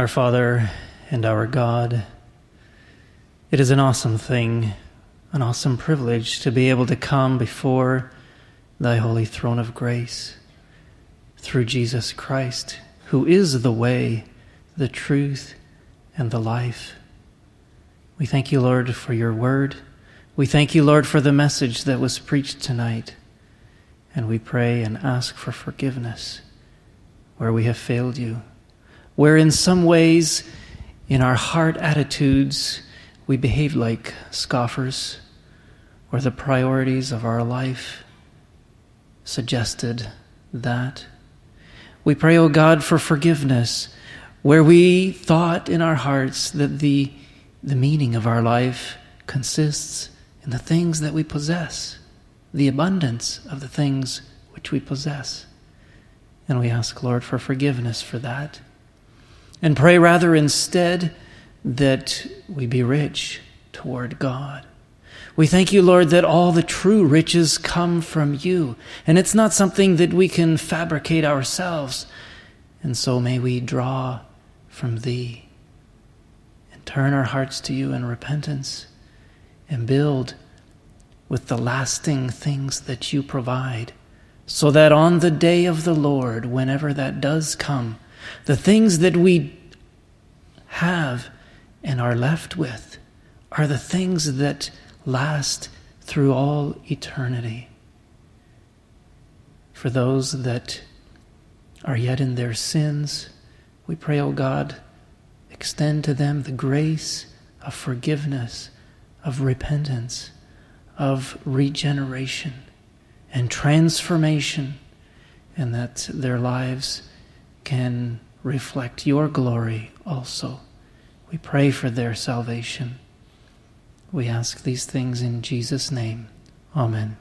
Our Father and our God, it is an awesome thing, an awesome privilege to be able to come before thy holy throne of grace through Jesus Christ, who is the way, the truth, and the life. We thank you, Lord, for your word. We thank you, Lord, for the message that was preached tonight. And we pray and ask for forgiveness where we have failed you, where in some ways, in our heart attitudes, we behave like scoffers, or the priorities of our life suggested that. We pray, O oh God, for forgiveness where we thought in our hearts that the, the meaning of our life consists in the things that we possess, the abundance of the things which we possess. And we ask, Lord, for forgiveness for that. And pray rather instead that we be rich toward God. We thank you, Lord, that all the true riches come from you. And it's not something that we can fabricate ourselves. And so may we draw from thee and turn our hearts to you in repentance and build with the lasting things that you provide, so that on the day of the Lord, whenever that does come, the things that we have and are left with are the things that last through all eternity. For those that are yet in their sins, we pray, O oh God, extend to them the grace of forgiveness, of repentance, of regeneration and transformation, and that their lives can reflect your glory also. We pray for their salvation. We ask these things in Jesus' name. Amen.